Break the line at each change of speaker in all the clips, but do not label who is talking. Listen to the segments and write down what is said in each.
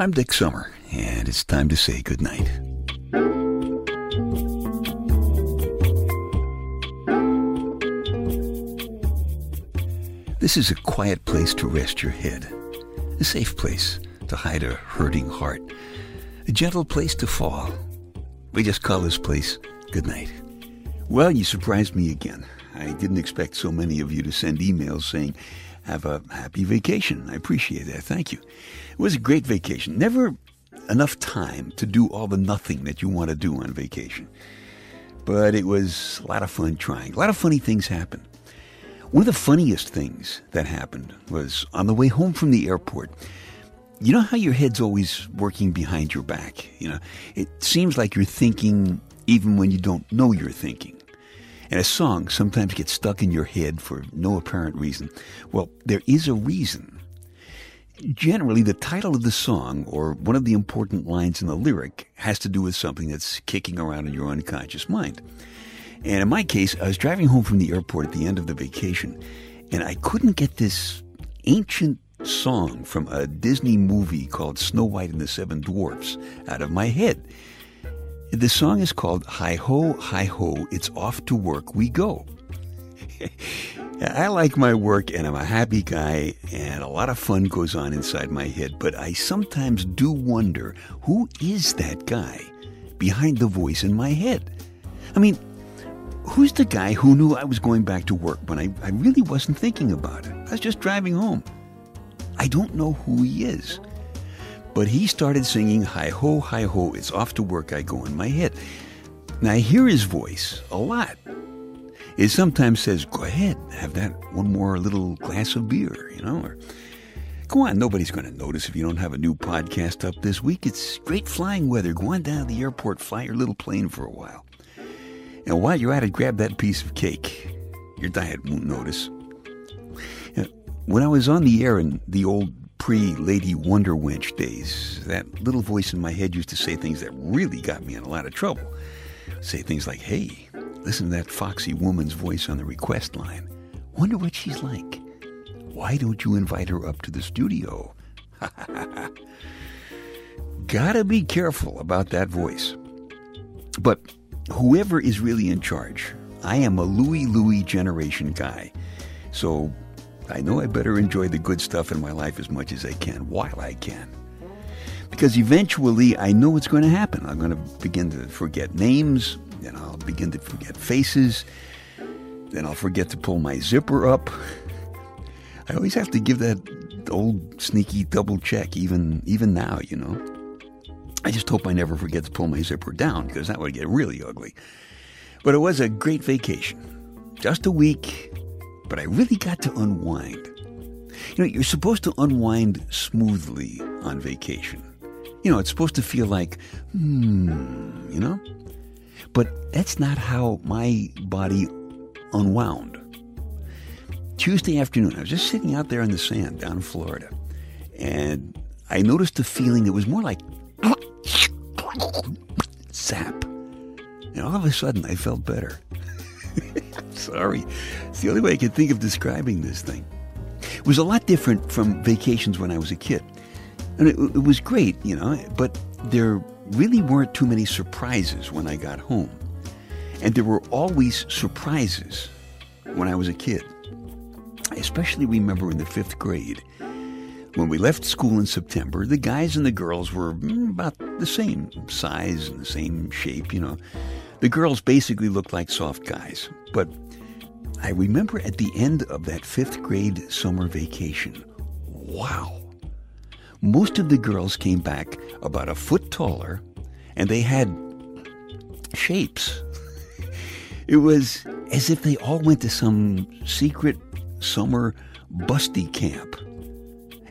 I'm Dick Summer, and it's time to say goodnight. This is a quiet place to rest your head, a safe place to hide a hurting heart, a gentle place to fall. We just call this place goodnight. Well, you surprised me again. I didn't expect so many of you to send emails saying, have a happy vacation. I appreciate that. Thank you. It was a great vacation. Never enough time to do all the nothing that you want to do on vacation. But it was a lot of fun trying. A lot of funny things happened. One of the funniest things that happened was on the way home from the airport. You know how your head's always working behind your back? You know, it seems like you're thinking even when you don't know you're thinking. And a song sometimes gets stuck in your head for no apparent reason. Well, there is a reason. Generally, the title of the song or one of the important lines in the lyric has to do with something that's kicking around in your unconscious mind. And in my case, I was driving home from the airport at the end of the vacation, and I couldn't get this ancient song from a Disney movie called Snow White and the Seven Dwarfs out of my head. The song is called Hi Ho, Hi Ho, It's Off to Work We Go. I like my work and I'm a happy guy, and a lot of fun goes on inside my head, but I sometimes do wonder who is that guy behind the voice in my head? I mean, who's the guy who knew I was going back to work when I, I really wasn't thinking about it? I was just driving home. I don't know who he is. But he started singing Hi Ho, Hi Ho, It's Off to Work I Go in my head. Now I hear his voice a lot. It sometimes says, Go ahead, have that one more little glass of beer, you know, or Go on, nobody's going to notice if you don't have a new podcast up this week. It's great flying weather. Go on down to the airport, fly your little plane for a while. And while you're at it, grab that piece of cake. Your diet won't notice. When I was on the air in the old pre Lady Wonder Wench days, that little voice in my head used to say things that really got me in a lot of trouble. Say things like, hey, listen to that foxy woman's voice on the request line. Wonder what she's like. Why don't you invite her up to the studio? Gotta be careful about that voice. But whoever is really in charge, I am a Louie Louie generation guy. So I know I better enjoy the good stuff in my life as much as I can while I can. Because eventually I know what's going to happen. I'm going to begin to forget names, and I'll begin to forget faces, then I'll forget to pull my zipper up. I always have to give that old sneaky double check, even even now, you know. I just hope I never forget to pull my zipper down because that would get really ugly. But it was a great vacation. Just a week, but I really got to unwind. You know, you're supposed to unwind smoothly on vacation. You know, it's supposed to feel like, hmm, you know? But that's not how my body unwound. Tuesday afternoon, I was just sitting out there in the sand down in Florida, and I noticed a feeling that was more like zap. And all of a sudden, I felt better. Sorry. It's the only way I can think of describing this thing. It was a lot different from vacations when I was a kid. And it, it was great, you know, but there really weren't too many surprises when I got home. And there were always surprises when I was a kid. I especially remember in the fifth grade. When we left school in September, the guys and the girls were about the same size and the same shape, you know. The girls basically looked like soft guys. But I remember at the end of that fifth grade summer vacation, wow. Most of the girls came back about a foot taller and they had shapes. It was as if they all went to some secret summer busty camp.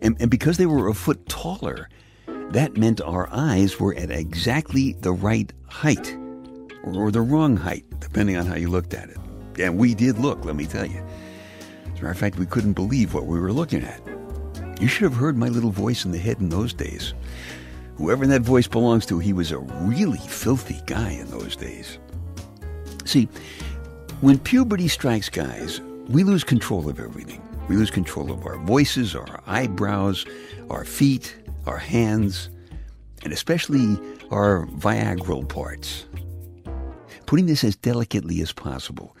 And, and because they were a foot taller, that meant our eyes were at exactly the right height or the wrong height, depending on how you looked at it. And we did look, let me tell you. As a matter of fact, we couldn't believe what we were looking at. You should have heard my little voice in the head in those days. Whoever that voice belongs to, he was a really filthy guy in those days. See, when puberty strikes guys, we lose control of everything. We lose control of our voices, our eyebrows, our feet, our hands, and especially our Viagral parts. Putting this as delicately as possible,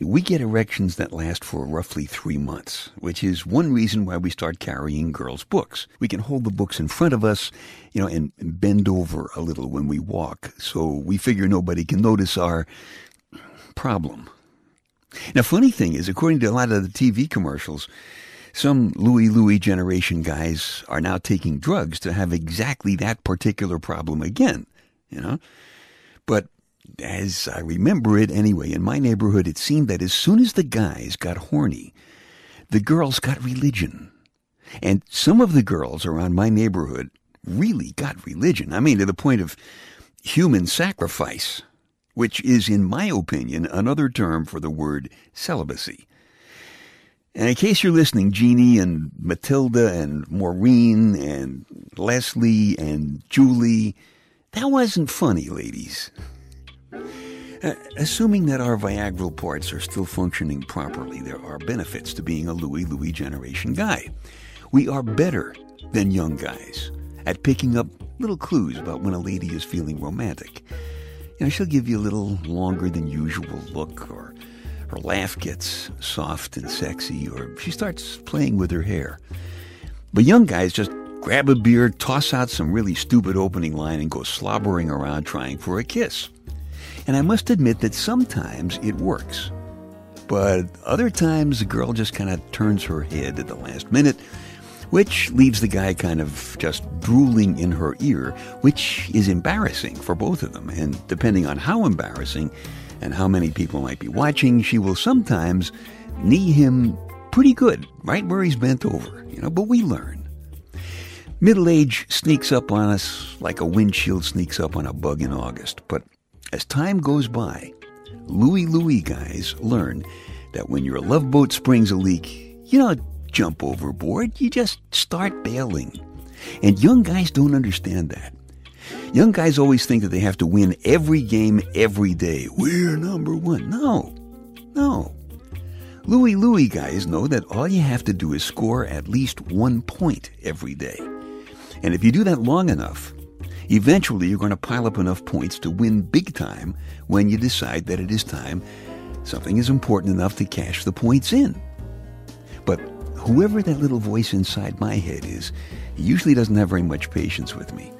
we get erections that last for roughly three months, which is one reason why we start carrying girls' books. We can hold the books in front of us, you know, and bend over a little when we walk, so we figure nobody can notice our problem. Now, funny thing is, according to a lot of the TV commercials, some Louie Louie generation guys are now taking drugs to have exactly that particular problem again, you know? But as I remember it anyway, in my neighborhood, it seemed that as soon as the guys got horny, the girls got religion. And some of the girls around my neighborhood really got religion. I mean, to the point of human sacrifice, which is, in my opinion, another term for the word celibacy. And in case you're listening, Jeannie and Matilda and Maureen and Leslie and Julie, that wasn't funny, ladies. Uh, assuming that our Viagral parts are still functioning properly, there are benefits to being a Louie Louie generation guy. We are better than young guys at picking up little clues about when a lady is feeling romantic. You know, she'll give you a little longer than usual look, or her laugh gets soft and sexy, or she starts playing with her hair. But young guys just grab a beer, toss out some really stupid opening line, and go slobbering around trying for a kiss. And I must admit that sometimes it works. But other times the girl just kind of turns her head at the last minute, which leaves the guy kind of just drooling in her ear, which is embarrassing for both of them. And depending on how embarrassing and how many people might be watching, she will sometimes knee him pretty good, right where he's bent over, you know, but we learn. Middle age sneaks up on us like a windshield sneaks up on a bug in August, but as time goes by, Louie Louie guys learn that when your love boat springs a leak, you don't jump overboard, you just start bailing. And young guys don't understand that. Young guys always think that they have to win every game every day. We're number one. No, no. Louie Louie guys know that all you have to do is score at least one point every day. And if you do that long enough, Eventually, you're going to pile up enough points to win big time when you decide that it is time something is important enough to cash the points in. But whoever that little voice inside my head is, he usually doesn't have very much patience with me.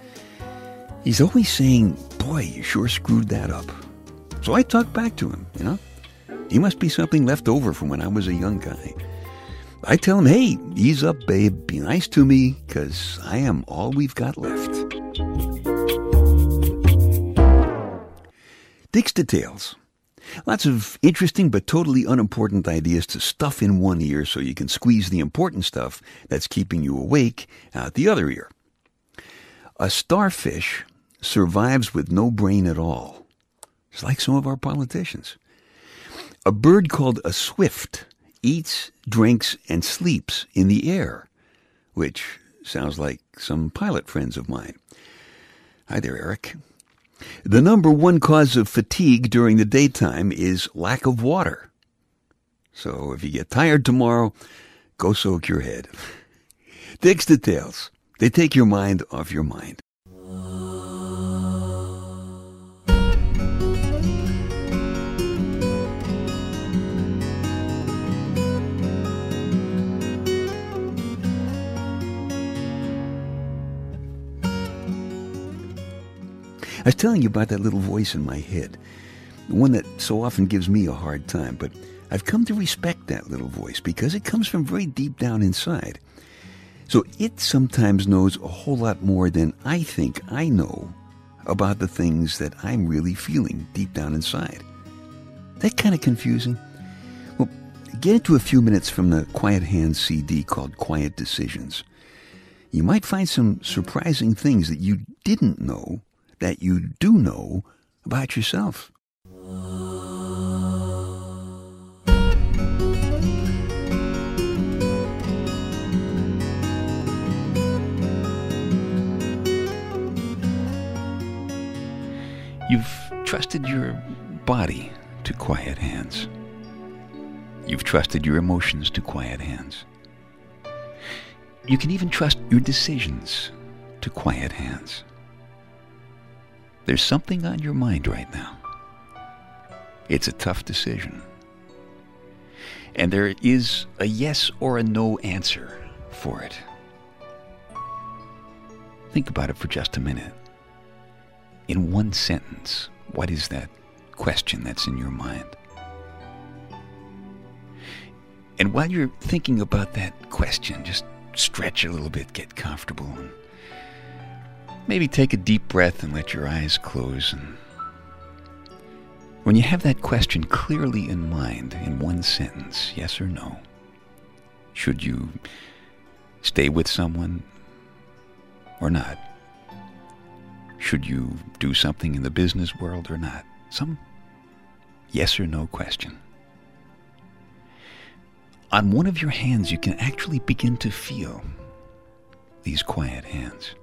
He's always saying, Boy, you sure screwed that up. So I talk back to him, you know? He must be something left over from when I was a young guy. I tell him, hey, ease up, babe. Be nice to me, because I am all we've got left. Dick's Details. Lots of interesting but totally unimportant ideas to stuff in one ear so you can squeeze the important stuff that's keeping you awake out the other ear. A starfish survives with no brain at all. It's like some of our politicians. A bird called a swift eats, drinks, and sleeps in the air, which sounds like some pilot friends of mine. Hi there, Eric. The number one cause of fatigue during the daytime is lack of water. So if you get tired tomorrow, go soak your head. Dick's details. They take your mind off your mind. Was telling you about that little voice in my head, the one that so often gives me a hard time, but I've come to respect that little voice because it comes from very deep down inside. So it sometimes knows a whole lot more than I think I know about the things that I'm really feeling deep down inside. That kind of confusing? Well, get into a few minutes from the Quiet Hands CD called Quiet Decisions. You might find some surprising things that you didn't know that you do know about yourself. You've trusted your body to quiet hands. You've trusted your emotions to quiet hands. You can even trust your decisions to quiet hands. There's something on your mind right now. It's a tough decision. And there is a yes or a no answer for it. Think about it for just a minute. In one sentence, what is that question that's in your mind? And while you're thinking about that question, just stretch a little bit, get comfortable, and maybe take a deep breath and let your eyes close. And when you have that question clearly in mind in one sentence, yes or no, should you stay with someone or not? Should you do something in the business world or not? Some yes or no question. On one of your hands, you can actually begin to feel these quiet hands.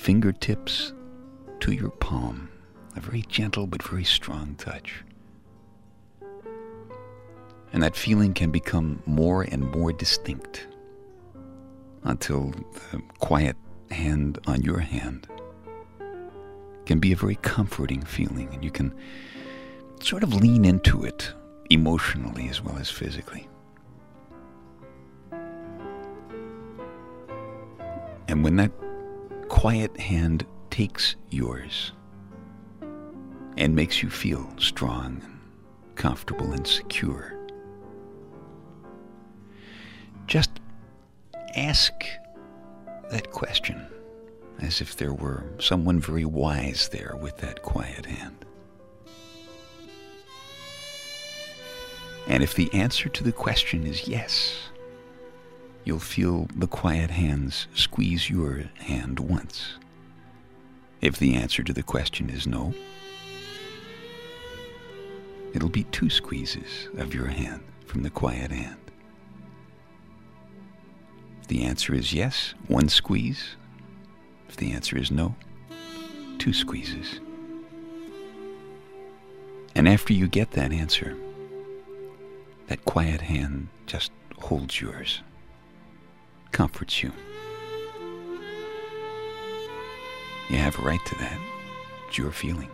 Fingertips to your palm, a very gentle but very strong touch. And that feeling can become more and more distinct until the quiet hand on your hand can be a very comforting feeling, and you can sort of lean into it emotionally as well as physically. And when that quiet hand takes yours and makes you feel strong comfortable and secure, just ask that question as if there were someone very wise there with that quiet hand. And if the answer to the question is yes, you'll feel the quiet hands squeeze your hand once. If the answer to the question is no, it'll be two squeezes of your hand from the quiet hand. If the answer is yes, one squeeze. If the answer is no, two squeezes. And after you get that answer, that quiet hand just holds yours, comforts you. You have a right to that. It's your feeling.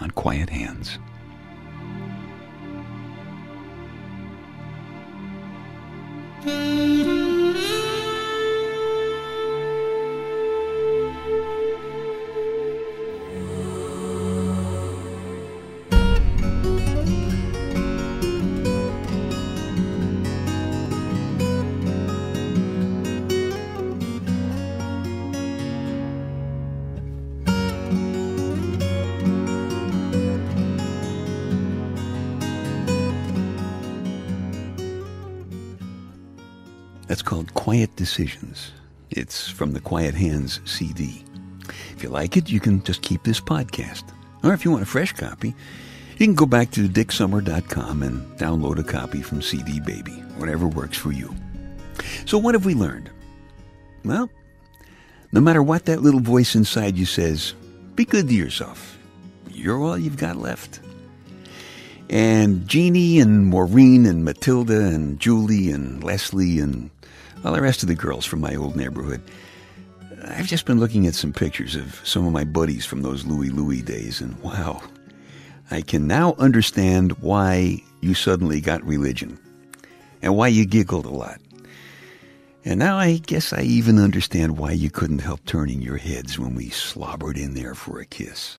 On quiet hands. Quiet Decisions. It's from the Quiet Hands CD. If you like it, you can just keep this podcast. Or if you want a fresh copy, you can go back to dicksummer.com and download a copy from CD Baby, whatever works for you. So, what have we learned? Well, no matter what that little voice inside you says, be good to yourself. You're all you've got left. And Jeannie and Maureen and Matilda and Julie and Leslie and all the rest of the girls from my old neighborhood. I've just been looking at some pictures of some of my buddies from those Louie Louie days, and wow, I can now understand why you suddenly got religion and why you giggled a lot. And now I guess I even understand why you couldn't help turning your heads when we slobbered in there for a kiss.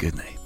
Good night.